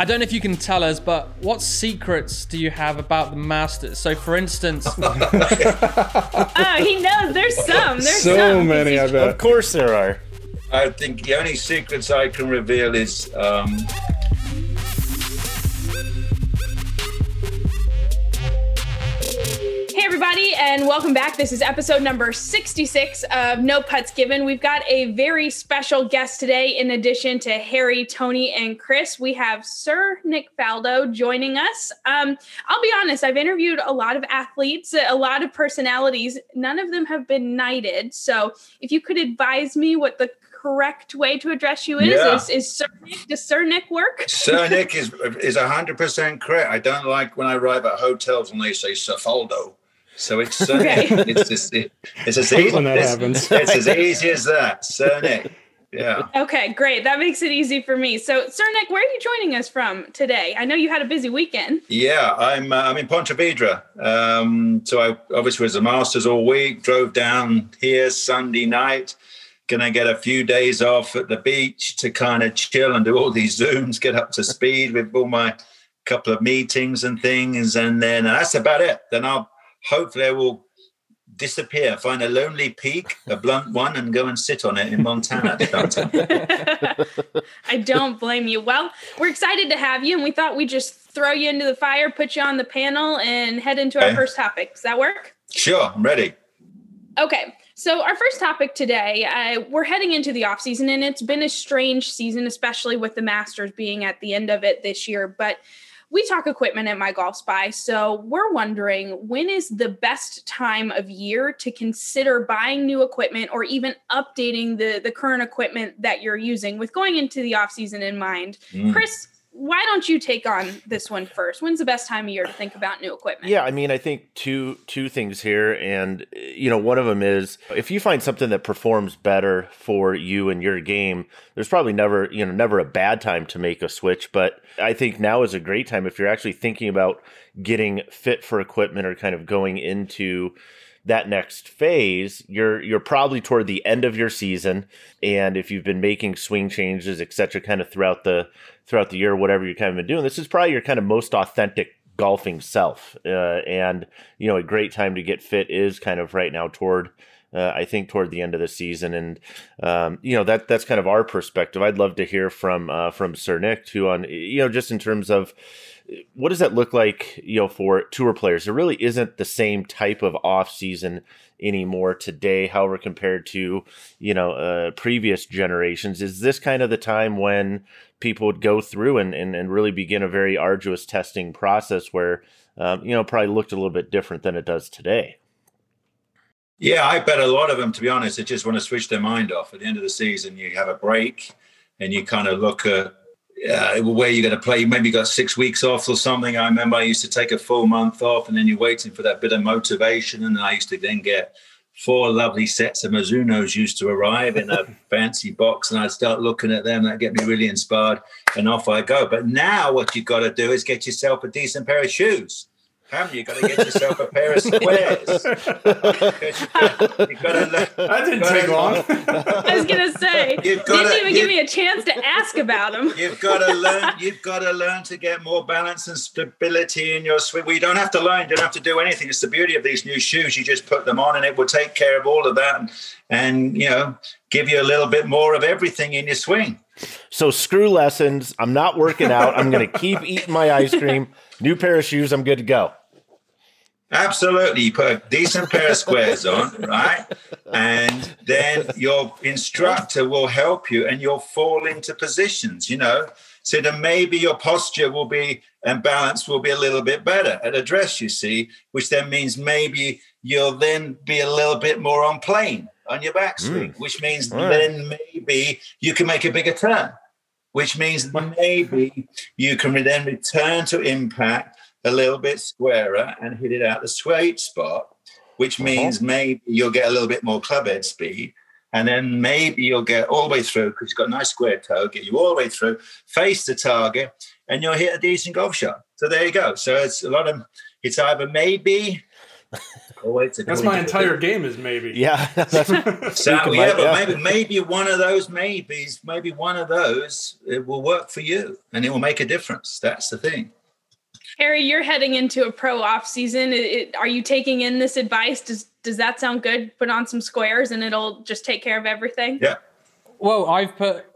I don't know if you can tell us, but what secrets do you have about the Masters? So, for instance, oh, he knows. There's some. There's so some. many, I bet. Of course there are. I think the only secrets I can reveal is um, everybody, and welcome back. This is episode number 66 of No Putts Given. We've got a very special guest today. In addition to Harry, Tony, and Chris, we have Sir Nick Faldo joining us. Um, I'll be honest, I've interviewed a lot of athletes, a lot of personalities. None of them have been knighted. So if you could advise me what the correct way to address you is, Yeah. is, is Sir Nick, does Sir Nick work? Sir Nick is is hundred percent correct. I don't like when I arrive at hotels and they say Sir Faldo. So it's Sir Okay. Nick. It's just it's as easy when that it's, happens. it's as easy as that. Sir Nick. Yeah. Okay, great. That makes it easy for me. So, Sir Nick, where are you joining us from today? I know you had a busy weekend. Yeah, I'm uh, I'm in Ponte Vedra. Um, so I obviously was a Masters all week. Drove down here Sunday night. Gonna get a few days off at the beach to kind of chill and do all these zooms, get up to speed with all my couple of meetings and things, and then that's about it. Then I'll hopefully I will disappear, find a lonely peak, a blunt one, and go and sit on it in Montana. I don't blame you. Well, we're excited to have you, and we thought we'd just throw you into the fire, put you on the panel, and head into our first topic. Does that work? sure, I'm ready. Okay, so our first topic today, uh, we're heading into the off season, and it's been a strange season, especially with the Masters being at the end of it this year. But we talk equipment at MyGolfSpy, so we're wondering when is the best time of year to consider buying new equipment or even updating the the current equipment that you're using with going into the off season in mind. Mm. Chris, why don't you take on this one first? When's the best time of year to think about new equipment? Yeah, I mean, I think two two things here, and you know, one of them is if you find something that performs better for you and your game, there's probably never you know never a bad time to make a switch. But I think now is a great time if you're actually thinking about getting fit for equipment or kind of going into that next phase you're you're probably toward the end of your season and if you've been making swing changes et cetera kind of throughout the throughout the year whatever you're kind of been doing. This is probably your kind of most authentic golfing self. Uh, and you know a great time to get fit is kind of right now toward uh, I think toward the end of the season, and um, you know that that's kind of our perspective. I'd love to hear from uh, from Sir Nick too on you know just in terms of what does that look like you know for tour players? There really isn't the same type of off season anymore today however compared to you know uh, previous generations. Is this kind of the time when people would go through and, and, and really begin a very arduous testing process where um, you know probably looked a little bit different than it does today Yeah, I bet a lot of them, to be honest, they just want to switch their mind off. At the end of the season, you have a break and you kind of look at uh, where you're going to play. Maybe you got six weeks off or something. I remember I used to take a full month off and then you're waiting for that bit of motivation. And I used to then get four lovely sets of Mizunos used to arrive in a fancy box and I'd start looking at them. That get me really inspired and off I go. But now what you've got to do is get yourself a decent pair of shoes. Haven't you? You've got to get yourself a pair of Sqairz. You've got, to learn, That didn't take long. I was gonna say, You've didn't gotta- even give me a chance to ask about them. You've got to learn. You've got to learn to get more balance and stability in your swing. We don't have to learn. You don't have to do anything. It's the beauty of these new shoes. You just put them on, and it will take care of all of that, and, and you know, give you a little bit more of everything in your swing. so screw lessons i'm not working out i'm going to keep eating my ice cream new pair of shoes i'm good to go Absolutely. You put a decent pair of Sqairz on, right? And then your instructor will help you and you'll fall into positions, you know. So then maybe your posture will be and balance will be a little bit better at address, you see, which then means maybe you'll then be a little bit more on plane on your backswing, hmm. which means right. then maybe you can make a bigger turn, which means maybe you can then return to impact a little bit squarer and hit it out the sweet spot, which uh-huh. means maybe you'll get a little bit more club head speed. And then maybe you'll get all the way through because you've got a nice square toe, get you all the way through, face the target, and you'll hit a decent golf shot. So there you go. So it's a lot of it's either maybe Oh, Always That's my entire game is maybe. Yeah. so, yeah, might, but yeah. maybe maybe one of those maybes, maybe one of those, it will work for you, and it will make a difference. That's the thing. Harry, you're heading into a pro off season. It, it- are you taking in this advice? Does does that sound good? Put on some Sqairz and it'll just take care of everything. Yeah. Well, I've put.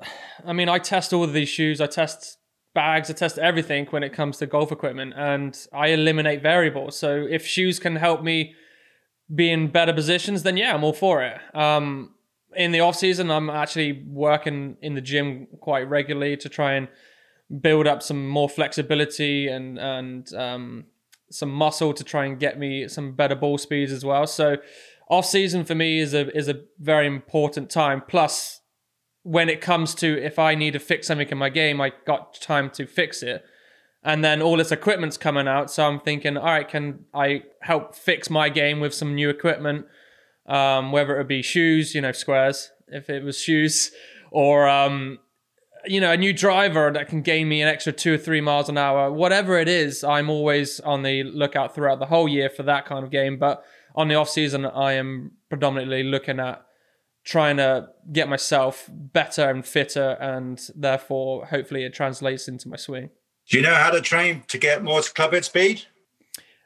I mean, I test all of these shoes. I test bags. I test everything when it comes to golf equipment, and I eliminate variables. So if shoes can help me be in better positions, then yeah, I'm all for it. Um, in the off season, I'm actually working in the gym quite regularly to try and build up some more flexibility and and um, some muscle to try and get me some better ball speeds as well. So off season for me is a is a very important time. Plus, when it comes to if I need to fix something in my game, I got time to fix it. And then all this equipment's coming out, so I'm thinking, all right, can I help fix my game with some new equipment? Um, whether it be shoes, you know, Sqairz, if it was shoes, or um, you know, a new driver that can gain me an extra two or three miles an hour, whatever it is, I'm always on the lookout throughout the whole year for that kind of game. But on the off season, I am predominantly looking at trying to get myself better and fitter, and therefore, hopefully, it translates into my swing. Do you know how to train to get more clubhead speed?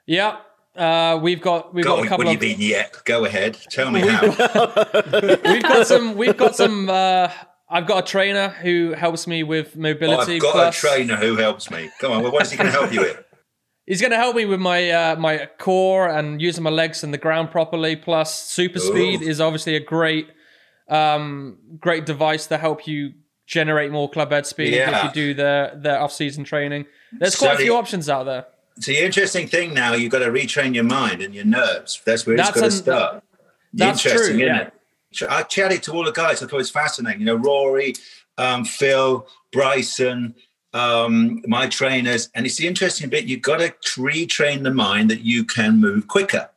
Yeah, uh, we've got we've Go, got a what couple do you of mean yet? Go ahead. Tell me how. we've got some we've got some. Uh, I've got a trainer who helps me with mobility. I've got plus- a trainer who helps me. Come on, well, what is he going to help you with? He's going to help me with my uh, my core and using my legs and the ground properly. Plus, super speed is obviously a great um, great device to help you generate more club head speed if you do the the off season training. There's quite a few the- options out there. So the interesting thing now, you've got to retrain your mind and your nerves. That's where That's it's got to start. that's interesting, true, isn't yeah. it? So I chatted to all the guys. I thought it was fascinating. You know, Rory, um, Phil, Bryson, um, my trainers, and it's the interesting bit. You've got to retrain the mind that you can move quicker.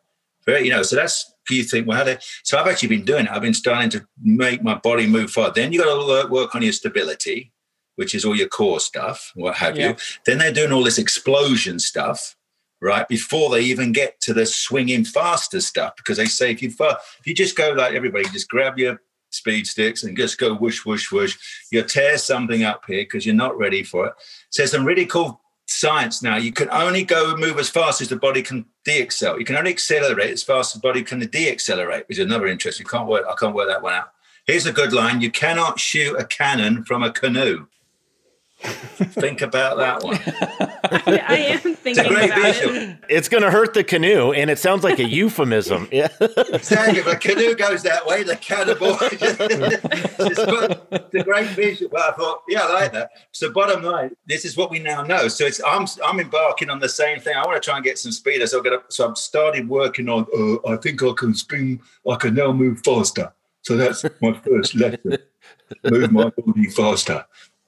Very, you know, so that's you think, well, how do, so I've actually been doing it. I've been starting to make my body move forward. Then you got to work, work on your stability, which is all your core stuff, what have Yeah. you. Then they're doing all this explosion stuff, right? Before they even get to the swinging faster stuff, because they say if you if you just go like everybody, just grab your speed sticks and just go whoosh whoosh whoosh, you'll tear something up here because you're not ready for it. So there's some really cool science now. You can only go move as fast as the body can de-accelerate. You can only accelerate as fast as the body can de-accelerate, which is another interesting. Can't work. I can't work that one out. Here's a good line: You cannot shoot a cannon from a canoe. Think about that one. I, I am thinking about visual. it. It's going to hurt the canoe, and it sounds like a euphemism. Yeah. Exactly. If a canoe goes that way, the cannonball. it's, got- it's a great visual. Well, I thought, yeah, I like that. So, bottom line, this is what we now know. So, it's I'm I'm embarking on the same thing. I want to try and get some speed. So, I've got to, so I've started working on. Uh, I think I can spin. I can now move faster. So that's my first lesson. move my body faster.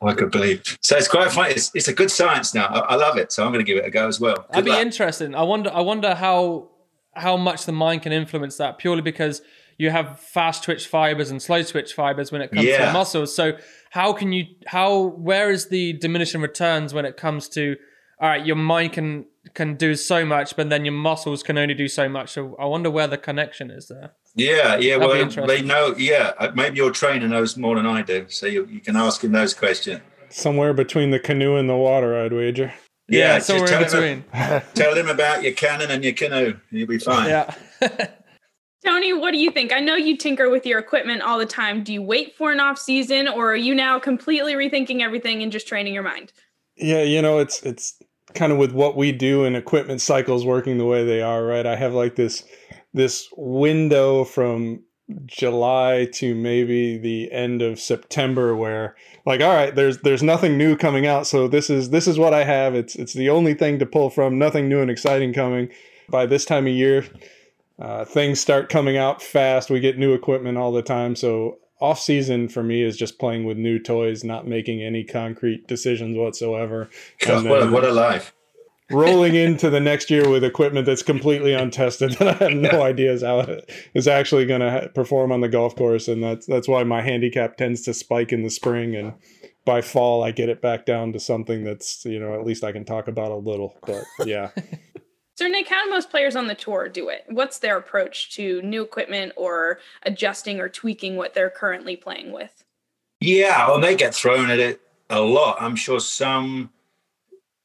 I could believe. So it's quite fun. It's, it's a good science now. I, I love it. So I'm going to give it a go as well. Good That'd be luck. interesting. I wonder. I wonder how how much the mind can influence that purely because you have fast twitch fibers and slow twitch fibers when it comes to Yeah. the muscles. So how can you how where is the diminishing returns when it comes to all right, your mind can can do so much, but then your muscles can only do so much. So I wonder where the connection is there. Yeah, yeah. That'd Well, they know. Yeah, uh, maybe your trainer knows more than I do, so you, you can ask him those questions. Somewhere between the canoe and the water, I'd wager. Yeah, just somewhere in tell him- between. Tell him about your cannon and your canoe. You'll be fine. yeah. Tony, what do you think? I know you tinker with your equipment all the time. Do you wait for an off season, or are you now completely rethinking everything and just training your mind? Yeah, you know, it's it's kind of with what we do and equipment cycles working the way they are, right? I have like this this window from July to maybe the end of September where like all right, there's there's nothing new coming out, so this is this is what I have. It's it's the only thing to pull from, nothing new and exciting coming. By this time of year, uh, things start coming out fast. We get new equipment all the time, so off season for me is just playing with new toys, not making any concrete decisions whatsoever. God, what, a, what a life. Rolling into the next year with equipment that's completely untested that I have no idea is how it is actually going to perform on the golf course, and that's that's why my handicap tends to spike in the spring, and by fall I get it back down to something that's you know at least I can talk about a little. But yeah, So, Nick, how do most players on the tour do it? What's their approach to new equipment or adjusting or tweaking what they're currently playing with? Yeah, well, they get thrown at it a lot. I'm sure some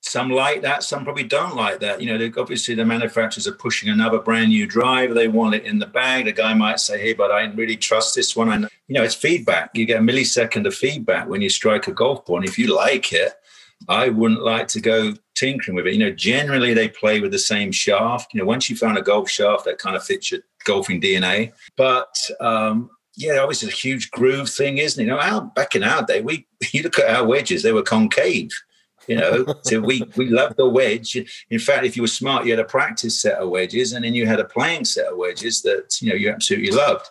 some like that, some probably don't like that. You know, obviously the manufacturers are pushing another brand new driver. They want it in the bag. The guy might say, "Hey, but I really trust this one." I you know, it's feedback. You get a millisecond of feedback when you strike a golf ball, and if you like it, I wouldn't like to go tinkering with it. You know, generally they play with the same shaft. You know, once you found a golf shaft that kind of fits your golfing DNA, but um, yeah, obviously a huge groove thing, isn't it? You know, our, back in our day, we you look at our wedges, they were concave. You know, so we we loved the wedge. In fact, if you were smart, you had a practice set of wedges, and then you had a playing set of wedges that you know you absolutely loved.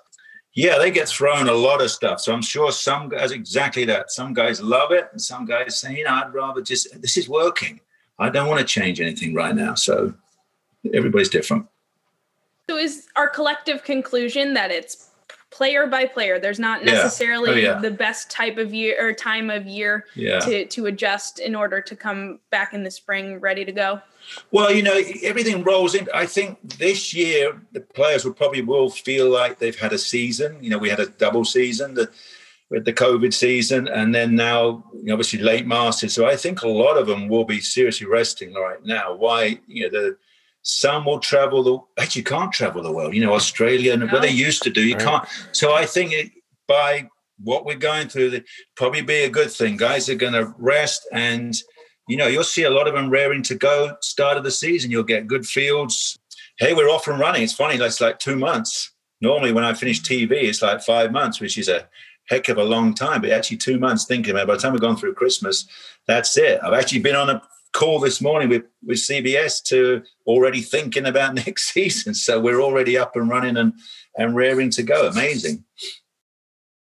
Yeah, they get thrown a lot of stuff. So I'm sure some guys exactly that. Some guys love it, and some guys say, you know, I'd rather just this is working. I don't want to change anything right now. So everybody's different. So is our collective conclusion that it's player by player. There's not necessarily yeah. Oh, yeah. the best type of year or time of year yeah. to to adjust in order to come back in the spring ready to go. Well, you know, everything rolls in. I think this year the players will probably will feel like they've had a season. You know, we had a double season the, with the COVID season, and then now obviously late Masters. So I think a lot of them will be seriously resting right now. Why? You know, the some will travel the actually you can't travel the world. You know, Australia and no. what they used to do, you right. can't. So I think it, by what we're going through, probably be a good thing. Guys are going to rest, and you know, you'll see a lot of them raring to go. Start of the season, you'll get good fields. Hey, we're off and running. It's funny. That's like two months. Normally, when I finish TV, it's like five months, which is a heck of a long time. But actually, two months thinking about. It. By the time we've gone through Christmas, that's it. I've actually been on a call this morning with, with CBS to already thinking about next season. So we're already up and running and, and raring to go. Amazing.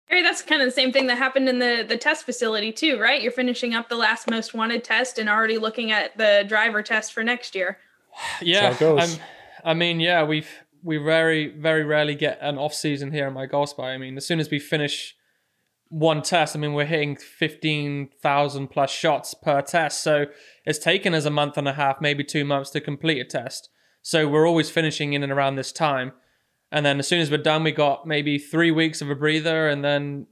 Harry, that's kind of the same thing that happened in the, the test facility too, right? You're finishing up the last most wanted test and already looking at the driver test for next year. Yeah, I mean, yeah, we've we very very rarely get an off season here in MyGolfSpy. I mean, as soon as we finish one test, I mean, we're hitting fifteen thousand plus shots per test, so it's taken us a month and a half, maybe two months to complete a test. So we're always finishing in and around this time. And then as soon as we're done, we got maybe three weeks of a breather, and then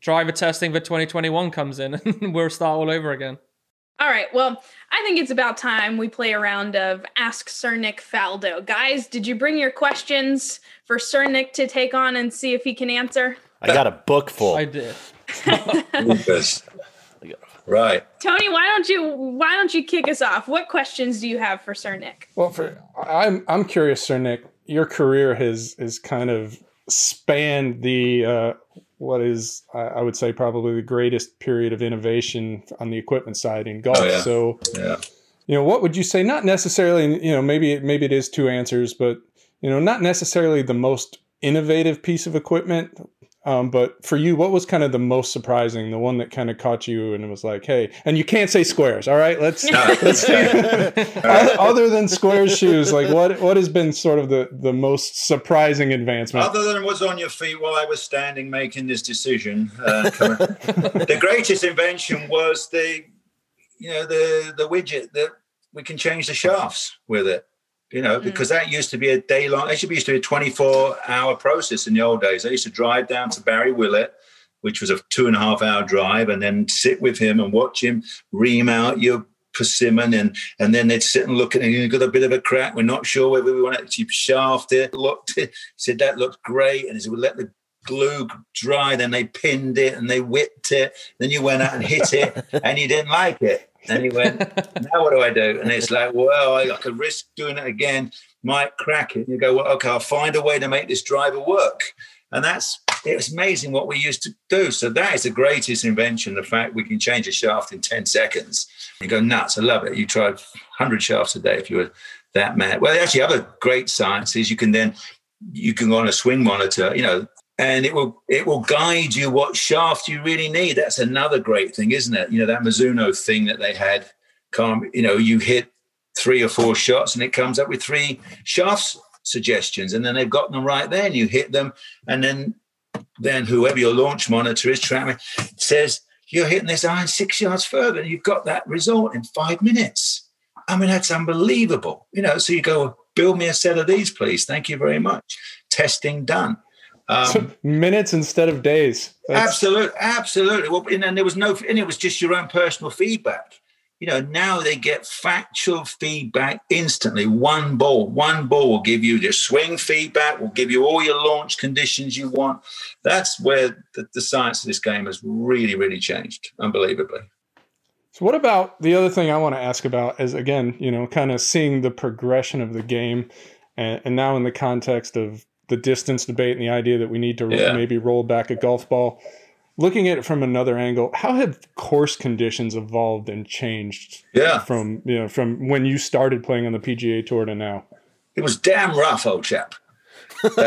driver testing for 2021 comes in, and we'll start all over again. All right. Well, I think it's about time we play a round of Ask Sir Nick Faldo. Guys, did you bring your questions for Sir Nick to take on and see if he can answer? I got a book full. I did. Right. Tony, why don't you why don't you kick us off? What questions do you have for Sir Nick? Well, for I'm I'm curious, Sir Nick. Your career has is kind of spanned the uh, what is I would say probably the greatest period of innovation on the equipment side in golf. Oh, yeah. So, yeah. you know, what would you say? Not necessarily, you know, maybe maybe it is two answers, but you know, not necessarily the most innovative piece of equipment um, but for you, what was kind of the most surprising, the one that kind of caught you and it was like, hey, and you can't say Sqairz, all right? Let's, let's other than Sqairz shoes, like what what has been sort of the the most surprising advancement? Other than what's on your feet while I was standing making this decision, uh, the greatest invention was the you know the the widget that we can change the shafts with it you know, mm. because that used to be a day long, it used to be a 24 hour process in the old days. I used to drive down to Barry Willett, which was a two and a half hour drive, and then sit with him and watch him ream out your persimmon and and then they'd sit and look at it and you've got a bit of a crack. We're not sure whether we want to actually shaft it. Looked it, said that looked great. And he said, well, let the glue dry, then they pinned it and they whipped it. Then you went out and hit it and you didn't like it. And he went, now what do I do? And it's like, well, I, I could risk doing it again, might crack it. And you go, well, okay, I'll find a way to make this driver work. And that's it's amazing what we used to do. So that is the greatest invention, the fact we can change a shaft in 10 seconds. You go nuts. I love it. You try 100 shafts a day if you were that mad. Well, actually, other great science is you can then you can go on a swing monitor, you know, and it will it will guide you what shaft you really need. That's another great thing, isn't it? You know that Mizuno thing that they had. Come, you know, you hit three or four shots, and it comes up with three shafts suggestions, and then they've got them right there, and you hit them, and then then whoever your launch monitor is, tracking says you're hitting this iron six yards further, and you've got that result in five minutes. I mean, that's unbelievable. You know, so you go, build me a set of these, please. Thank you very much. Testing done. Um, minutes instead of days. Absolutely, absolutely. Well, and, there was no, and it was just your own personal feedback. You know, now they get factual feedback instantly. One ball, one ball will give you the swing feedback, will give you all your launch conditions you want. That's where the, the science of this game has really, really changed, unbelievably. So, what about the other thing I want to ask about is again, you know, kind of seeing the progression of the game, and, and now in the context of the distance debate and the idea that we need to yeah. maybe roll back a golf ball. Looking at it from another angle, how have course conditions evolved and changed? Yeah. From you know from when you started playing on the PGA Tour to now. It was damn rough, old chap. no,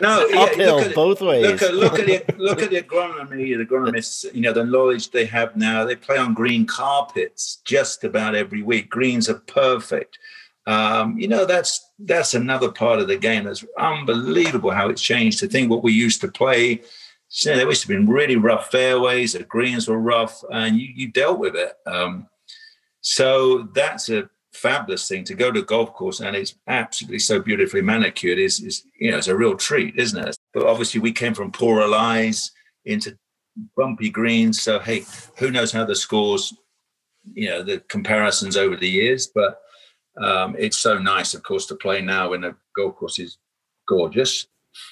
yeah, uphill at, both ways. Look at look at the look at the agronomy, the agronomists. You know the knowledge they have now. They play on green carpets just about every week. Greens are perfect. Um, you know that's that's another part of the game that's unbelievable how it's changed. To think what we used to play. You know, there used to be really rough fairways. The greens were rough, and you, you dealt with it. Um, so that's a fabulous thing to go to a golf course and it's absolutely so beautifully manicured is, is you know it's a real treat isn't it but obviously we came from poorer lies into bumpy greens so hey who knows how the scores you know the comparisons over the years but um, it's so nice of course to play now when the golf course is gorgeous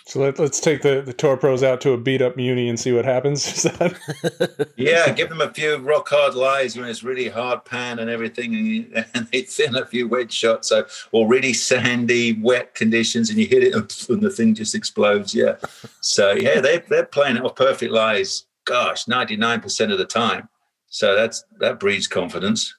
so let, us take the, the tour pros out to a beat up Muni and see what happens. yeah, give them a few rock hard lies when it's really hard pan and everything, and, you, and they thin a few wedge shots. So, or really sandy, wet conditions, and you hit it and the thing just explodes. Yeah. So, yeah, they, they're playing it off perfect lies, gosh, 99% of the time. So that's that breeds confidence.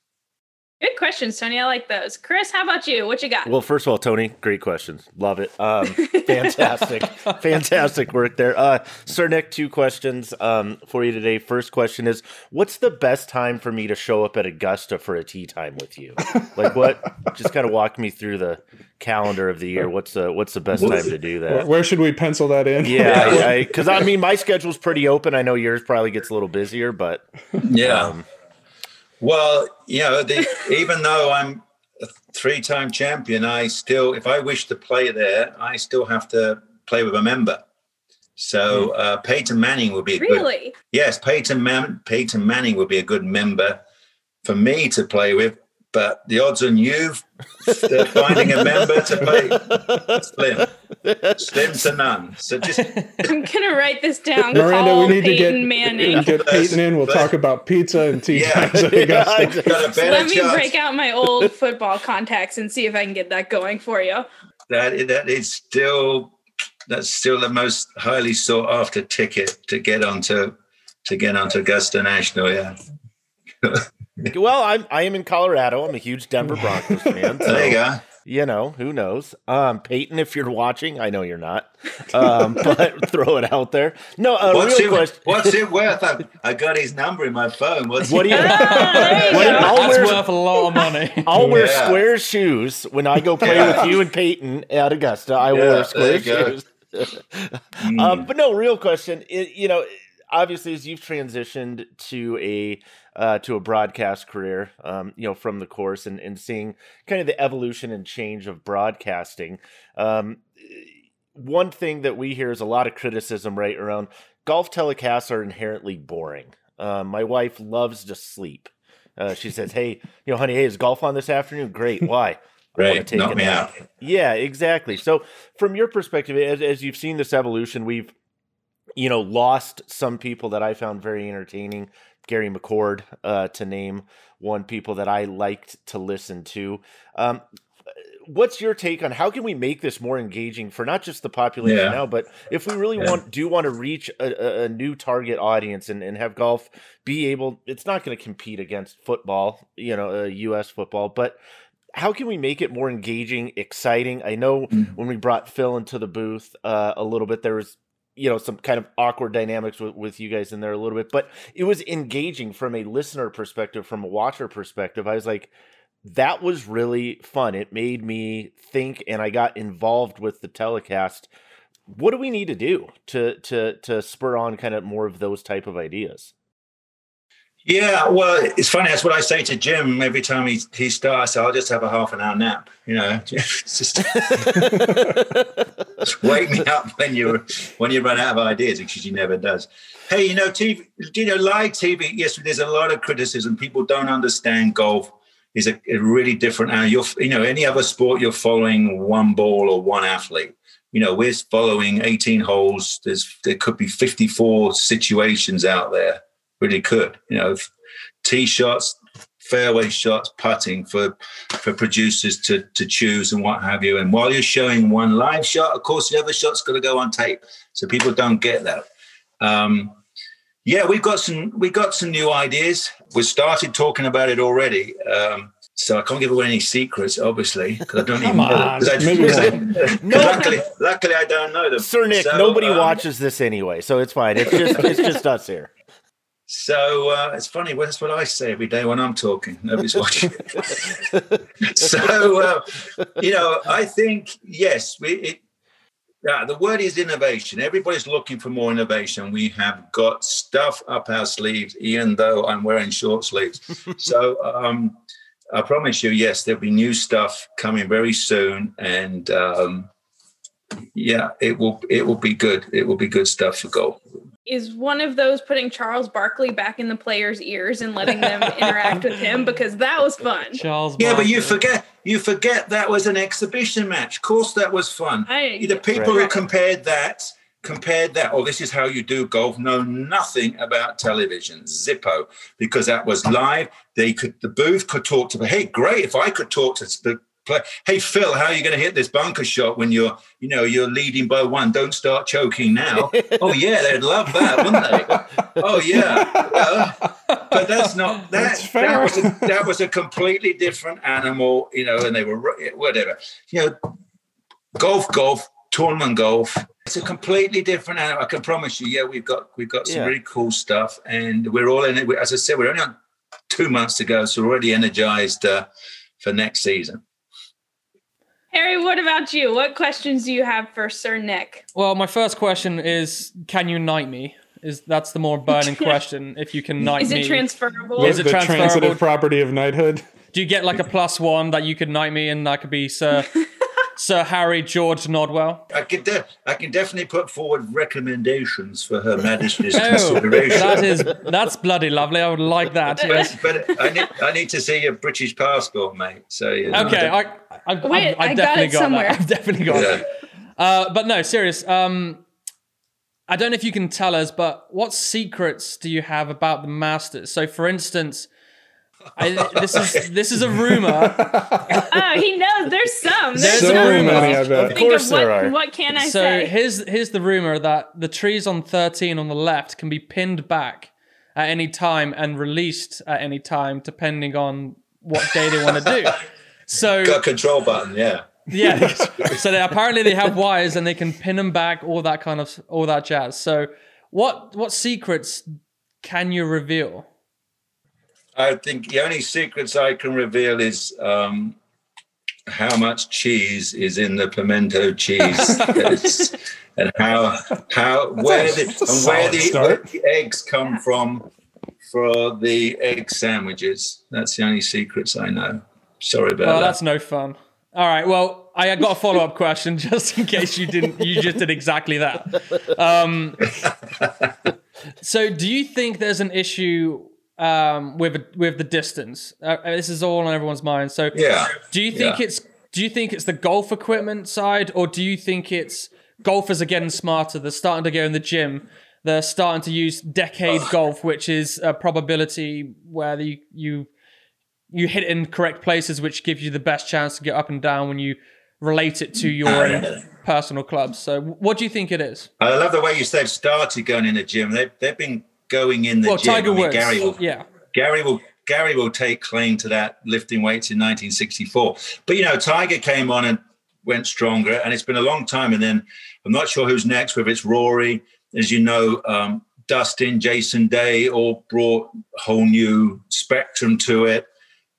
Good questions, Tony. I like those. Chris, how about you? What you got? Well, first of all, Tony, great questions. Love it. Um, fantastic, fantastic work there. Uh, Sir Nick, two questions um, for you today. First question is, what's the best time for me to show up at Augusta for a tea time with you? Like, what? just kind of walk me through the calendar of the year. What's the what's the best time to do that? Where should we pencil that in? Yeah, because I, I, I, mean, my schedule's pretty open. I know yours probably gets a little busier, but yeah. Um, well, you know, the, even though I'm a three-time champion, I still, if I wish to play there, I still have to play with a member. So hmm. uh, Peyton Manning would be really good, yes. Peyton Man, Peyton Manning would be a good member for me to play with but the odds on you finding a member to pay slim, slim to none. So just I'm gonna write this down. Miranda, Call we need Peyton to get Manning. get Peyton in. We'll talk about pizza and tea yeah. times. Yeah, Let me break out my old football contacts and see if I can get that going for you. That that is still that's still the most highly sought after ticket to get onto to get onto Augusta National. Yeah. well, I'm I am in Colorado. I'm a huge Denver Broncos fan. So, there you go. You know, who knows? Um, Peyton, if you're watching, I know you're not, um, but throw it out there. No, uh, what's, real it, question. what's it worth? I, I, got his number in my phone. What's what do you? Ah, what, That's wear, worth a lot of money. I'll wear yeah. square shoes when I go play yeah. with you and Peyton at Augusta. I will yeah, wear square shoes. mm. um, but no, real question. It, you know, obviously, as you've transitioned to a uh, to a broadcast career, um, you know, from the course and, and seeing kind of the evolution and change of broadcasting. Um, one thing that we hear is a lot of criticism right around golf telecasts are inherently boring. Uh, my wife loves to sleep. Uh, she says, "Hey, you know, honey, hey, is golf on this afternoon? Great. Why? Right, take knock me out. Yeah, exactly. So, from your perspective, as, as you've seen this evolution, we've you know lost some people that I found very entertaining Gary McCord, uh, to name one people that I liked to listen to. Um, what's your take on how can we make this more engaging for not just the population yeah. now, but if we really yeah. want do want to reach a, a, new target audience and, and have golf be able, it's not going to compete against football, you know, uh, U.S. football, but how can we make it more engaging, exciting? I know mm-hmm. when we brought Phil into the booth uh, a little bit, there was you know some kind of awkward dynamics with, with you guys in there a little bit but it was engaging from a listener perspective from a watcher perspective. I was like that was really fun. It made me think and i got involved with the telecast. What do we need to do to to to spur on kind of more of those type of ideas Yeah, well, it's funny. That's what I say to Jim every time he he starts. I'll just have a half an hour nap. You know, just, just wake me up when you when you run out of ideas, because he never does. Hey, you know, TV, you know, live TV. Yes, there's a lot of criticism. People don't understand golf is a, a really different. Now, you're you know, any other sport, you're following one ball or one athlete you know, we're following 18 holes. There's there could be 54 situations out there really could. You know, tee shots, fairway shots, putting for for producers to to choose and what have you. And while you're showing one live shot, of course, the other shot's got to go on tape, so people don't get that. Um, yeah, we've got some we've got some new ideas. We started talking about it already. Um, so I can't give away any secrets, obviously, because I don't even know. I, maybe I, no. luckily, luckily, I don't know them. Sir Nick, so, nobody um, watches this anyway, so it's fine. It's just it's just us here. So uh, it's funny. Well, that's what I say every day when I'm talking. Nobody's watching. so uh, you know, I think yes, we. It, yeah, the word is innovation. Everybody's looking for more innovation. We have got stuff up our sleeves, even though I'm wearing short sleeves. so um, I promise you, yes, there'll be new stuff coming very soon, and um, yeah, it will. It will be good. It will be good stuff for golf is one of those putting Charles Barkley back in the players' ears and letting them interact with him because that was fun. Charles, yeah, but you forget you forget that was an exhibition match. Of course, that was fun. I, the people right. who compared that compared that, oh, this is how you do golf, know nothing about television, Zippo, because that was live. They could the booth could talk to, hey, great, if I could talk to the play. Hey Phil, how are you going to hit this bunker shot when you're, you know, you're leading by one? Don't start choking now. oh yeah, they'd love that, wouldn't they? Oh yeah. Uh, but that's not that. That's that was a, that was a completely different animal, you know, and they were whatever. You know, golf, golf, tournament golf. It's a completely different animal. I can promise you. Yeah, we've got we've got some yeah. really cool stuff, and we're all in it. As I said, we're only on two months to go, so we're already energized uh, for next season. Harry, what about you? What questions do you have for Sir Nick? Well, my first question is can you knight me? Is that's the more burning question. If you can knight me. Is it transferable? Is it the transferable? transitive property of knighthood? Do you get like a plus one that you could knight me and I could be Sir Sir Harry George Nodwell? I can, de- I can definitely put forward recommendations for Her Majesty's oh, consideration. That is that's bloody lovely. I would like that. Yes, but I need I need to see your British passport, mate. So you know, okay, I, I, Wait, I, I, I definitely got, got somewhere. That. I've definitely got yeah. it. Uh, but no, serious. Um, I don't know if you can tell us, but what secrets do you have about the Masters? So, for instance I, this is this is a rumor. oh, he knows. There's some. There's so a rumor. Many, of course of what, there are. What can I so say? So here's here's the rumor that the trees on 13 on the left can be pinned back at any time and released at any time, depending on what day they want to do. So got a control button, yeah. Yeah. so they, apparently they have wires and they can pin them back, all that kind of all that jazz. So what what secrets can you reveal? I think the only secrets I can reveal is um, how much cheese is in the pimento cheese, and how how where the and where the, where the eggs come from for the egg sandwiches. That's the only secrets I know. Sorry about well, that. that's no fun. All right. Well, I got a follow up question just in case you didn't. You just did exactly that. Um, so, do you think there's an issue um, with with the distance. Uh, uh, this is all on everyone's mind. So, yeah. Do you think yeah. it's do you think it's the golf equipment side, or do you think it's golfers are getting smarter? They're starting to go in the gym. They're starting to use decade Ugh. golf, which is a probability where the, you you hit in correct places, which gives you the best chance to get up and down when you relate it to your personal clubs. So, what do you think it is? I love the way you said started going in the gym. They've they've been going in the well, gym. Tiger I mean, Woods. Gary will, yeah. Gary will Gary will take claim to that lifting weights in 1964. But you know, Tiger came on and went stronger, and it's been a long time. And then I'm not sure who's next, whether it's Rory, as you know, um, Dustin, Jason Day, all brought a whole new spectrum to it.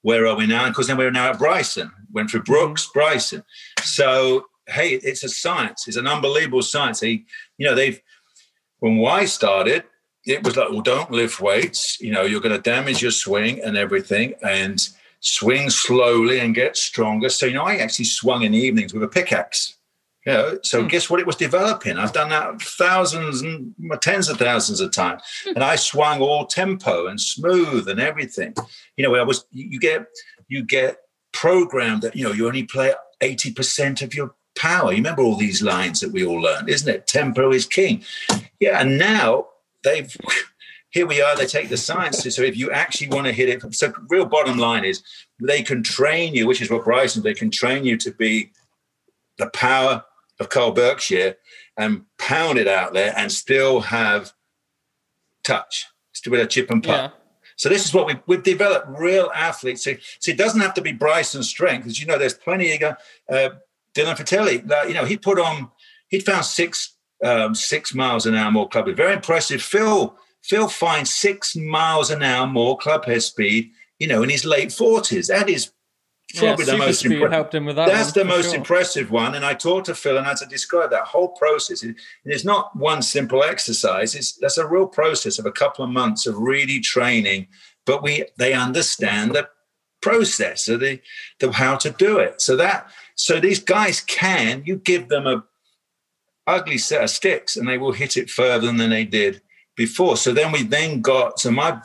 Where are we now? Because then we're now at Bryson. Went through Brooks, mm-hmm. Bryson. So hey, it's a science. It's an unbelievable science. He, you know, they've when Y started, it was like, well, don't lift weights. You know, you're going to damage your swing and everything, and swing slowly and get stronger. So, you know, I actually swung in the evenings with a pickaxe. You know, so hmm. guess what it was developing? I've done that thousands and tens of thousands of times, and I swung all tempo and smooth and everything. You know, where I was you get you get programmed that you know you only play eighty percent of your power. You remember all these lines that we all learned, isn't it? Tempo is king. Yeah, and now they've here we are. They take the science. So if you actually want to hit it, so real bottom line is they can train you, which is what Bryson. They can train you to be the power of Kyle Berkshire and pound it out there and still have touch, still with a chip and putt. Yeah. So this is what we, we've developed real athletes. So, so, it doesn't have to be Bryson's strength, because you know there's plenty of uh, Dylan Frittelli. you know he put on he found six um, six miles an hour more club. Very impressive. Phil Phil finds six miles an hour more club head speed. You know, in his late forties. That is probably yeah, the most impressive. helped him with that. That's one, the most sure. impressive one. And I talked to Phil and I had to describe that whole process. It, it's not one simple exercise. It's that's a real process of a couple of months of really training. But we they understand the process of the, the how to do it. So that so these guys can you give them a ugly set of sticks and they will hit it further than they did before. So then we then got so my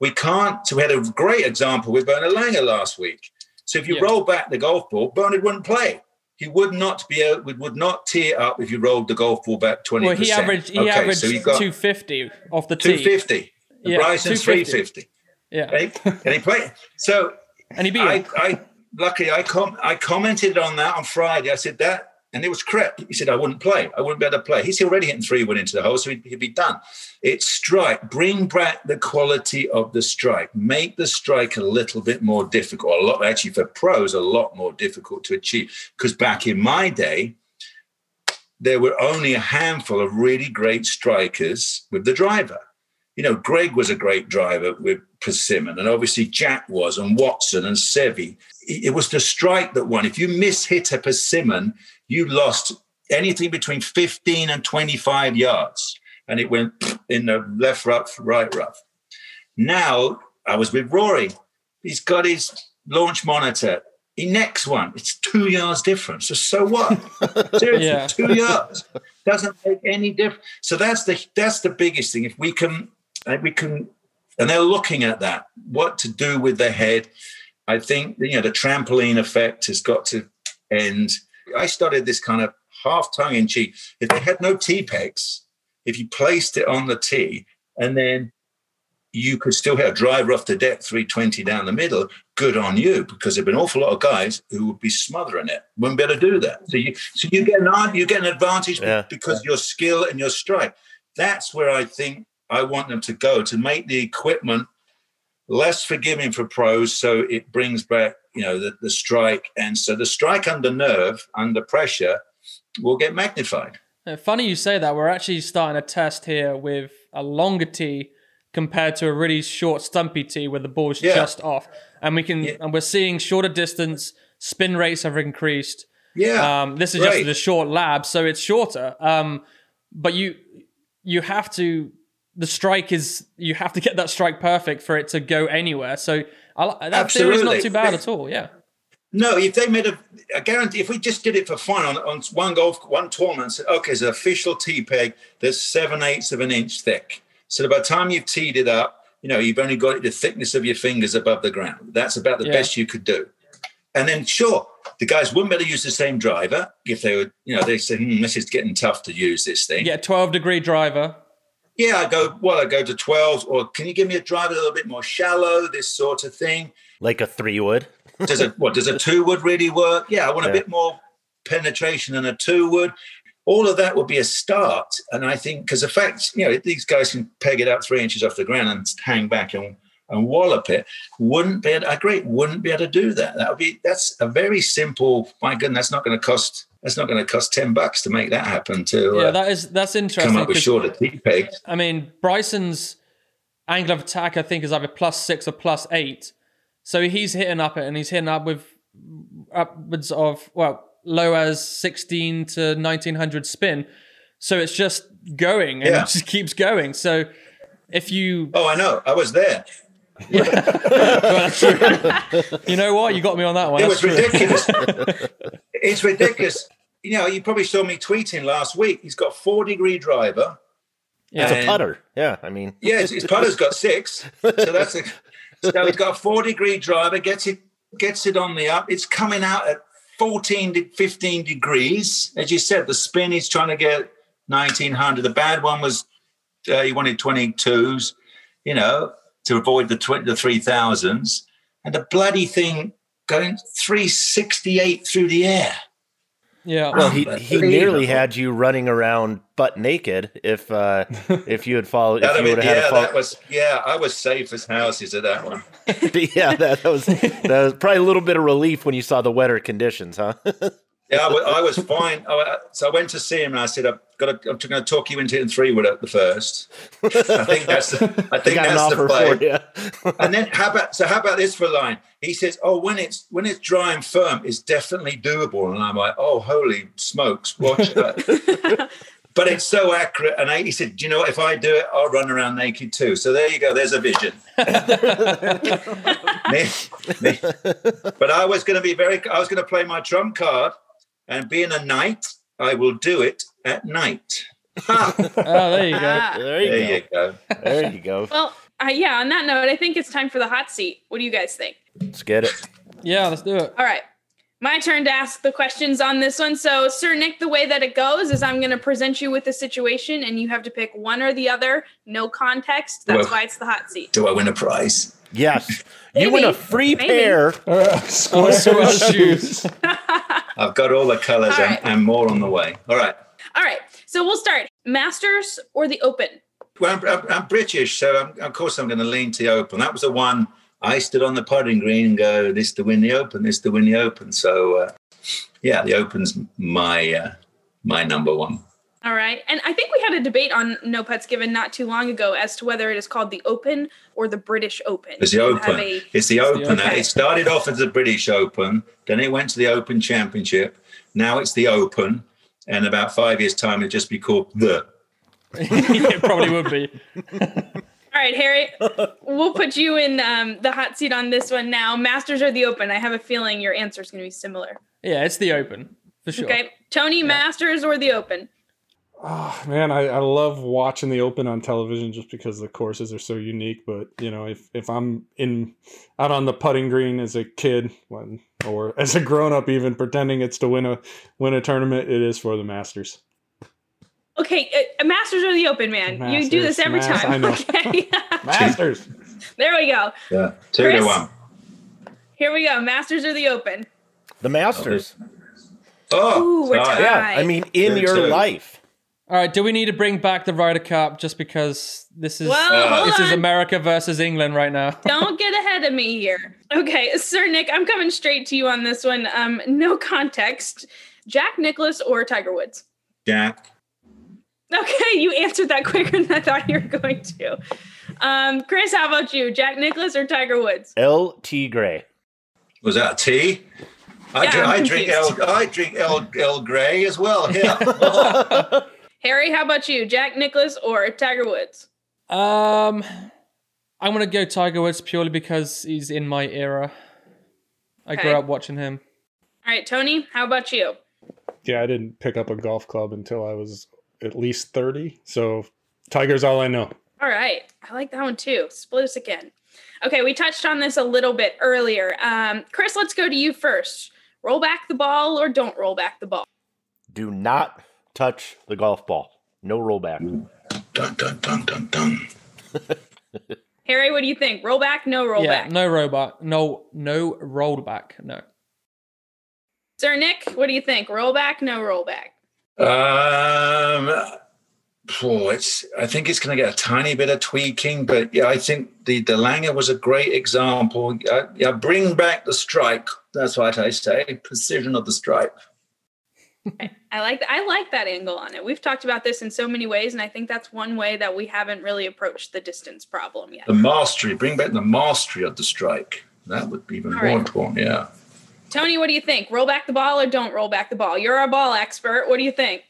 we can't so we had a great example with Bernard Langer last week so if you yeah. roll back the golf ball, Bernard wouldn't play. He would not be able, would not it up if you rolled the golf ball back twenty. Well, he averaged he okay, averaged so two fifty off the tee. Two fifty. Yeah, Bryson three fifty. Yeah, Right? and he played. So and he beat. I, I luckily I com- I commented on that on Friday. I said that and it was correct. He said, I wouldn't play. I wouldn't be able to play. He's already hitting three wood into the hole, so he'd, he'd, be done. It's strike. Bring back the quality of the strike. Make the strike a little bit more difficult. A lot, actually, for pros, a lot more difficult to achieve. Because back in my day, there were only a handful of really great strikers with the driver. You know, Greg was a great driver with Persimmon, and obviously Jack was, and Watson and Seve. It was the strike that won. If you miss hit a Persimmon, you lost anything between 15 and 25 yards, and it went in the left rough, right rough. Now I was with Rory. He's got his launch monitor. He next one. It's two yards difference. So, so what? Seriously, yeah. two yards doesn't make any difference. So that's the that's the biggest thing. If we can, we can, and they're looking at that. What to do with the head? I think you know the trampoline effect has got to end I started this kind of half tongue in cheek. If they had no tee pegs, if you placed it on the tee and then you could still hit a driver off the deck 320 down the middle, good on you, because there've been an awful lot of guys who would be smothering it, wouldn't be able to do that. So you so you get an you get an advantage yeah. because your skill and your strike. That's where I think I want them to go to make the equipment less forgiving for pros so it brings back you know the, the strike. And so the strike under nerve under pressure will get magnified. Funny you say that. We're actually starting a test here with a longer tee compared to a really short stumpy tee where the ball's yeah. just off. And we can yeah. and we're seeing shorter distance spin rates have increased. Yeah um, this is just the short lab so it's shorter. Um, but you you have to the strike is you have to get that strike perfect for it to go anywhere. So I, that theory is not too bad at all. Yeah. No, if they made a, a guarantee, if we just did it for fun on, on one golf, one tournament, said, okay, it's an official tee peg that's seven eighths of an inch thick. So by the time you've teed it up, you know, you've only got it the thickness of your fingers above the ground. That's about the yeah. best you could do. And then, sure, the guys wouldn't be able to use the same driver if they were, you know, they said, hmm, this is getting tough to use this thing. Yeah, 12 degree driver yeah, I go, well, I go to 12, or can you give me a drive a little bit more shallow, this sort of thing? Like a three wood? does it, what, does a two wood really work? Yeah, I want a bit more penetration than a two wood. All of that would be a start. And I think, because the fact, you know, these guys can peg it up three inches off the ground and hang back and, and wallop it, wouldn't be, able, I agree, wouldn't be able to do that. That would be, that's a very simple, my goodness, that's not going to cost that's not going to cost 10 bucks to make that happen to yeah uh, that is that's interesting come up with shorter tee pegs i mean bryson's angle of attack i think is either plus six or plus eight so he's hitting up it and he's hitting up with upwards of well low as 16 to 1900 spin so it's just going and yeah. it just keeps going so if you, Oh, I know. I was there. True. you know what, you got me on that one. It That's was ridiculous. it's ridiculous. You know, you probably saw me tweeting last week. He's got four degree driver. Yeah. It's a And- putter. Yeah, I mean, Yeah, his, his putter's got six. So that's a, so he's got a four degree driver, gets it gets it on the up. It's coming out at 14 to 15 degrees. As you said, the spin he's trying to get 1900. The bad one was uh, he wanted 22s, you know, to avoid the, tw- the 3000s. And the bloody thing going 368 through the air. Yeah. well, he he nearly had you running around butt naked if uh if you had followed if you would have had yeah, a follow- that was yeah. I was safe as houses at that one. yeah, that, that was that was probably a little bit of relief when you saw the wetter conditions, huh? Yeah, I I was fine. I- So I went to see him and I said, "I've got. To, I'm going to talk you into it in three wood at the first. I think that's. The, I think that's the play. And then how about so? How about this for a line? He says, "Oh, when it's when it's dry and firm, it's definitely doable." And I'm like, "Oh, holy smokes, watch that!" but it's so accurate. And I, he said, "Do you know what? If I do it, I'll run around naked too." So there you go. There's a vision. Me- me. But I was going to be very. I was going to play my trump card, and being a knight, I will do it at night. Oh, there you go. Ah. There you there go. you go. There you go. Well, uh, yeah, on that note, I think it's time for the hot seat. What do you guys think? Let's get it. Yeah, let's do it. All right. My turn to ask the questions on this one. So, Sir Nick, the way that it goes is I'm going to present you with a situation and you have to pick one or the other, no context. That's Well- why it's the hot seat. Do I win a prize? Yes. You win a free Maybe. pair. Uh, Sqairz Sqairz shoes. shoes. I've got all the colours All and, and more on the way. All right. All right. So, we'll start Masters or the Open? Well, I'm, I'm, I'm British, so I'm, of course I'm going to lean to the Open. That was the one I stood on the putting green and go, "This to win the Open, this to win the Open." So, uh, yeah, the Open's my uh, my number one. All right. And I think we had a debate on No Putts Given not too long ago as to whether it is called the Open or the British Open. It's the Open. a- It's the Open. Open. It started off as the British Open, then it went to the Open Championship. Now it's the Open, and about five years' time, it'll just be called the. it probably would be. All right, Harry, we'll put you in um, the hot seat on this one now. Masters or the Open? I have a feeling your answer is going to be similar. Yeah, it's the open for sure. Okay. Tony, Masters or the Open? Oh, man, I, I love watching the Open on television just because the courses are so unique. But you know, if if I'm in out on the putting green as a kid, when, or as a grown up, even pretending it's to win a win a tournament, it is for the Masters. Okay, uh, Masters or the Open, man. you do this every Mas- time. I know. Okay. Masters. there we go. Yeah, two Chris? to one. Here we go. Masters or the Open? The Masters. Oh, Ooh, we're sorry. tied. Yeah. I mean, in Two, your two. life. All right, do we need to bring back the Ryder Cup just because this is Well, Uh, this is. America versus England right now? Don't get ahead of me here. Okay, Sir Nick, I'm coming straight to you on this one. Um, no context. Jack Nicklaus or Tiger Woods? Jack. Okay, you answered that quicker than I thought you were going to. Um, Chris, how about you? Jack Nicklaus or Tiger Woods? L.T. Gray. Was that a tea? I, Yeah, drink, I'm drink El. confused. I drink El El Grey as well. Yeah. Harry, how about you? Jack Nicklaus or Tiger Woods? Um, I'm gonna go Tiger Woods purely because he's in my era. I Okay. grew up watching him. All right, Tony, how about you? Yeah, I didn't pick up a golf club until I was at least thirty. So Tiger's all I know. All right, I like that one too. Split us again. Okay, we touched on this a little bit earlier. Um, Chris, let's go to you first. Roll back the ball or don't roll back the ball. Do not touch the golf ball. No rollback. dun dun dun dun dun. Harry, what do you think? Rollback? no rollback. yeah, no rollback, no no rollback, no. Sir Nick, what do you think? Rollback? no rollback. Um, oh, it's. I think it's going to get a tiny bit of tweaking, but yeah, I think the the Langer was a great example. Uh, yeah, bring back the strike. That's what I say. Precision of the strike. I like I like that angle on it. We've talked about this in so many ways, and I think that's one way that we haven't really approached the distance problem yet. The mastery. Bring back the mastery of the strike. That would be even All more right. important. Yeah. Tony, what do you think? Roll back the ball or don't roll back the ball? You're a ball expert. What do you think?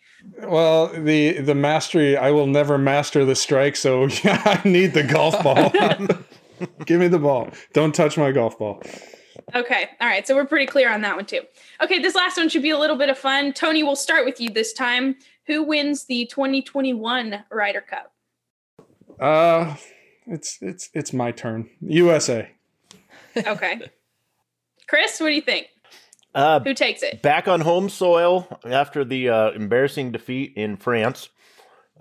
Well, the the mastery, I will never master the strike, so yeah, I need the golf ball. Give me the ball. Don't touch my golf ball. Okay. All right. So we're pretty clear on that one too. Okay, this last one should be a little bit of fun. Tony, we'll start with you this time. Who wins the 2021 Ryder Cup? Uh it's it's it's my turn. USA. Okay. Chris, what do you think? Uh, Who takes it? back on home soil after the uh, embarrassing defeat in France.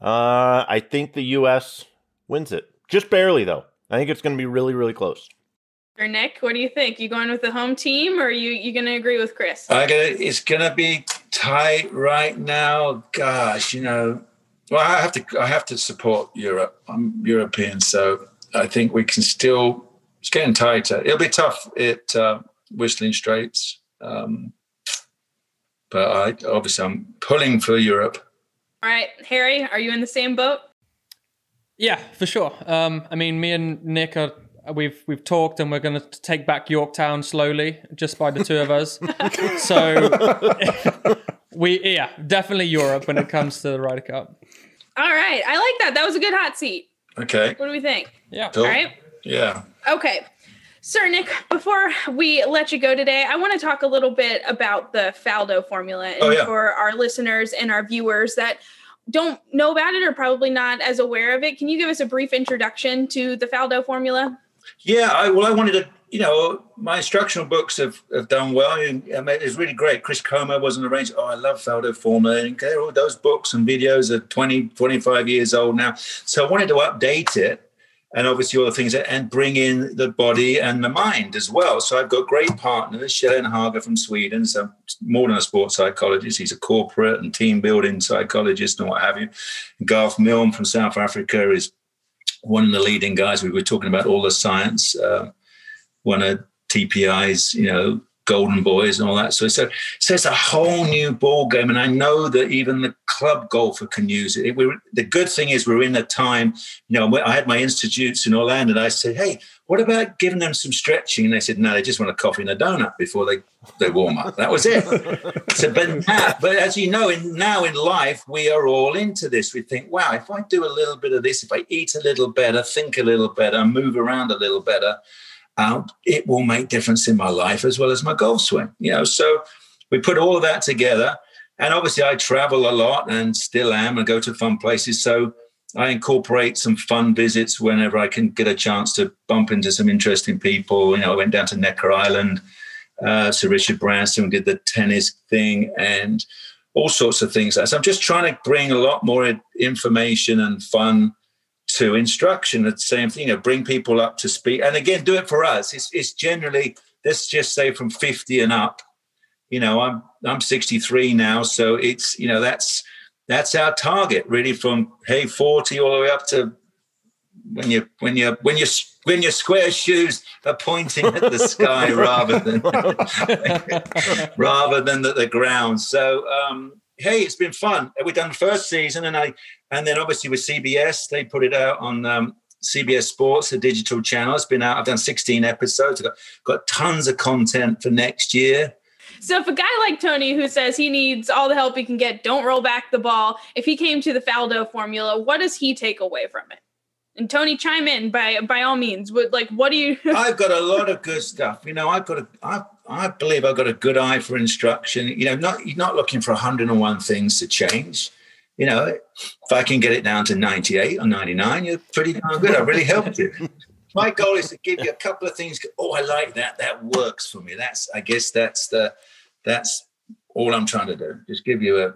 Uh, I think the U.S. wins it, just barely though. I think it's going to be really, really close. Or Nick, what do you think? You going with the home team, or are you you going to agree with Chris? I gotta, it's gonna be tight right now. Gosh, you know, well, I have to, I have to support Europe. I'm European, so I think we can still. It's getting tighter. It'll be tough at uh, Whistling Straits, um, but I obviously I'm pulling for Europe. All right, Harry, are you in the same boat? Yeah, for sure. Um, I mean, me and Nick are we've we've talked, and we're going to take back Yorktown slowly, just by the two of us. so we, yeah, definitely Europe when it comes to the Ryder Cup. All right, I like that. That was a good hot seat. Okay. What do we think? Yeah. Cool. All right. Yeah. Okay. Sir Nick, before we let you go today, I want to talk a little bit about the Faldo formula oh, and Oh, yeah. for our listeners and our viewers that don't know about it or probably not as aware of it. Can you give us a brief introduction to the Faldo formula? Yeah, I, well, I wanted to, you know, my instructional books have, have done well. I mean, it's really great. Chris Comer was an arranger. Oh, I love Faldo Formula. And all those books and videos are 20, 25 years old now. So I wanted to update it and obviously all the things and bring in the body and the mind as well. So I've got great partners, Kjell Hager from Sweden, so more than a sports psychologist. He's a corporate and team building psychologist and what have you. Garth Milne from South Africa is one of the leading guys. We were talking about all the science, uh, one of TPI's, you know, golden boys and all that. So, so, it's a whole new ball game, and I know that even the club golfer can use it. we the good thing is we're in a time. You know, I had my institutes in Orlando, and I said, "Hey, what about giving them some stretching?" And they said, "No, they just want a coffee and a donut before they they warm up." That was it. so, but now, but as you know, in, now in life, we are all into this. We think, "Wow, if I do a little bit of this, if I eat a little better, think a little better, move around a little better." Out, it will make difference in my life as well as my golf swing. You know, so we put all of that together. And obviously I travel a lot and still am and go to fun places. So I incorporate some fun visits whenever I can get a chance to bump into some interesting people. You know, I went down to Necker Island, uh, Sir Richard Branson did the tennis thing and all sorts of things. So I'm just trying to bring a lot more information and fun to instruction. The same thing, you know, bring people up to speed. And again, do it for us. It's, it's generally, let's just say from 50 and up. You know, I'm I'm 63 now, so it's you know that's that's our target really from hey 40 all the way up to when you when you when you when your Sqairz shoes are pointing at the sky rather than rather than the, the ground. So um, hey, it's been fun. We've done the first season, and I and then obviously with CBS, they put it out on um, CBS Sports, the digital channel. It's been out. I've done 16 episodes. I've got, got tons of content for next year. So if a guy like Tony who says he needs all the help he can get, don't roll back the ball, if he came to the Faldo formula, what does he take away from it? And Tony, chime in by by all means. Would like, what do you? I've got a lot of good stuff. You know, I've got a, I, I believe I've got a good eye for instruction. You know, not you're not looking for 101 things to change. You know, if I can get it down to 98 or 99, you're pretty darn good. I really helped you. My goal is to give you a couple of things. Oh, I like that. That works for me. That's, I guess, that's the, that's all I'm trying to do. Just give you a,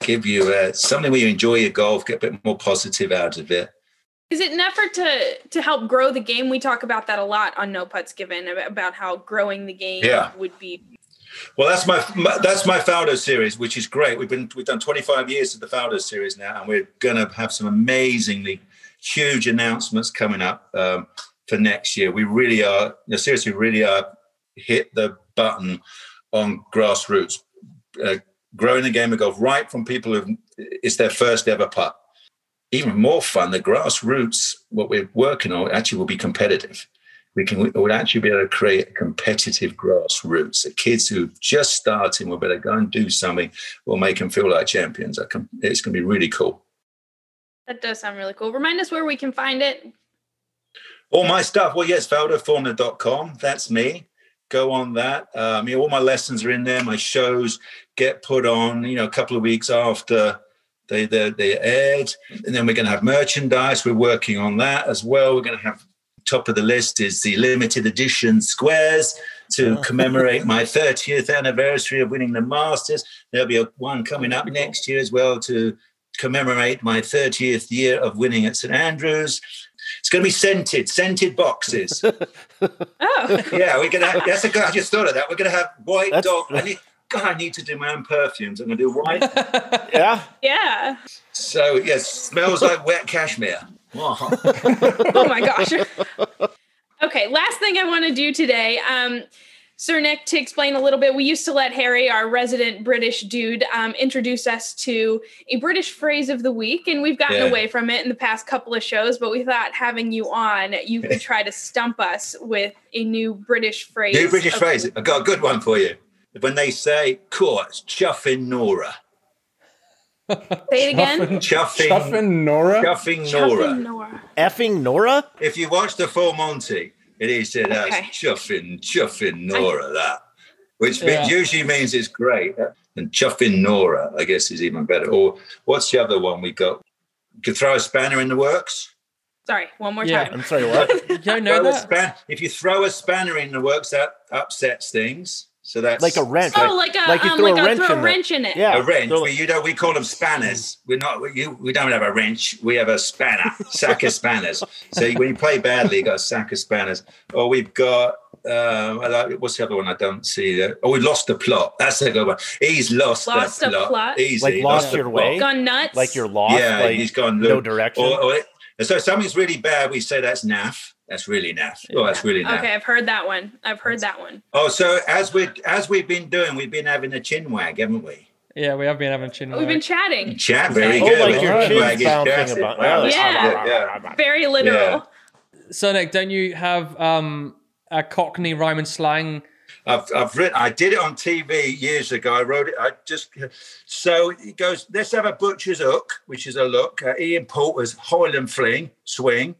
give you a, something where you enjoy your golf, get a bit more positive out of it. Is it an effort to to help grow the game? We talk about that a lot on No Putts Given about how growing the game Yeah. would be. Well, that's my, my that's my Faldo series, which is great. We've been we've done 25 years of the Faldo series now, and we're going to have some amazingly huge announcements coming up um, for next year. We really are, no, seriously, really are hit the button on grassroots, uh, growing the game of golf right from people who it's their first ever putt. Even more fun, the grassroots, what we're working on actually will be competitive. we can we would actually be able to create a competitive grassroots. The kids who just starting will better go and do something. We'll make them feel like champions. It's going to be really cool. That does sound really cool. Remind us where we can find it. All my stuff. Well, yes, faldoformula.com. That's me. Go on that. Um, you know, all my lessons are in there. My shows get put on, you know, a couple of weeks after they, they, they aired. And then we're going to have merchandise. We're working on that as well. We're going to have top of the list is the limited edition Sqairz to oh. commemorate my 30th anniversary of winning the Masters. There'll be a one coming up next year as well to commemorate my 30th year of winning at St Andrews. It's going to be scented, scented boxes. oh, yeah, we're going to. Have, that's a good. I just thought of that. We're going to have white that's, dog. I need, God, I need to do my own perfumes. I'm going to do white. yeah. Yeah. So yes, smells like wet cashmere. oh my gosh. Okay, last thing I want to do today. Um, Sir Nick, to explain a little bit, we used to let Harry, our resident British dude, um, introduce us to a British phrase of the week, and we've gotten yeah. away from it in the past couple of shows. But we thought having you on, you could try to stump us with a new British phrase. New British phrase. I've got a good one for you. When they say "course chuffing Nora," Say it again. Chuffing, chuffing Nora. Chuffing Nora. Chuffing Nora. Effing Nora. If you watch the full Monty, it is said okay. chuffing, chuffing Nora. I, that, which yeah. usually means it's great. And chuffing Nora, I guess, is even better. Or what's the other one we got? You could throw a spanner in the works. Sorry, one more yeah. time. I'm sorry, what? you don't know that? Span- if you throw a spanner in the works, that upsets things. So that's like a wrench. Oh, like, a like you um, throw, like a, wrench, throw a wrench in it. Yeah, a wrench. We, you know, we call them spanners. We're not. We, you, we don't have a wrench. We have a spanner, sack of spanners. So when you play badly, you got a sack of spanners. Or we've got. Uh, what's the other one? I don't see. Uh, oh, we lost the plot. That's a good one. He's lost, lost the plot. plot. Easy. Like lost, lost your way. Gone nuts. Like you're lost. Yeah, like he's gone no direction. Or, or, so something's really bad. We say that's naff. That's really naff. Oh, that's really naff. Okay, I've heard that one. I've heard that one. Oh, so as we as we've been doing, we've been having a chin wag, haven't we? Yeah, we have been having a chin. Wag. We've been chatting. Chat, very oh, good. like your chin sound thing about. Wow, yeah. yeah, very literal. Yeah. So Nick, don't you have um, a Cockney rhyme and slang? I've, I've written, I did it on TV years ago. I wrote it. I just so it goes. Let's have a butcher's hook, which is a look. Uh, Ian Poulter's Highland fling swing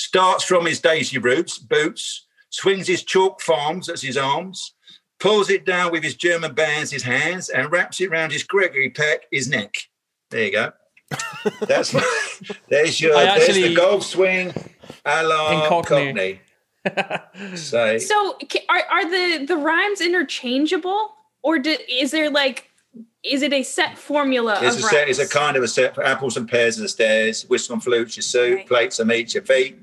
starts from his daisy roots, boots, swings his chalk farms as his arms, pulls it down with his German bands, his hands, and wraps it round his Gregory peck, his neck. There you go. That's my, there's your actually, there's the golf swing a la Cockney. Cockney. so, so are, are the the rhymes interchangeable, or do, is there like is it a set formula? It's a set. It's a kind of a set. Apples and pears are the stairs. Whistle and flutes your soup. Right. Plates and meat your feet.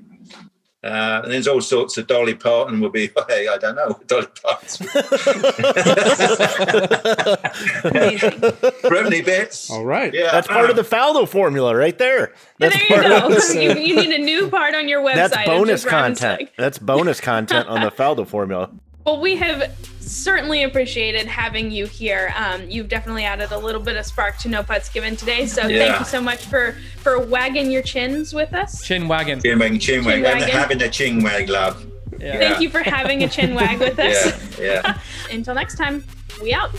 Uh, and there's all sorts of Dolly Parton will be, hey, I don't know, Dolly Parton. Brevity bits. All right. Yeah. That's part of the Faldo formula right there. That's there you go. you, you, need a new part on your website. That's bonus content. That's bonus content on the Faldo formula. Well, we have certainly appreciated having you here. Um, you've definitely added a little bit of spark to No Putts Given today. So yeah. thank you so much for for wagging your chins with us. Chin wagging. Chin wagging, chin, chin wagging. Having a chin wag, love. Yeah. Thank you for having a chin wag with us. yeah. yeah. Until next time, we out.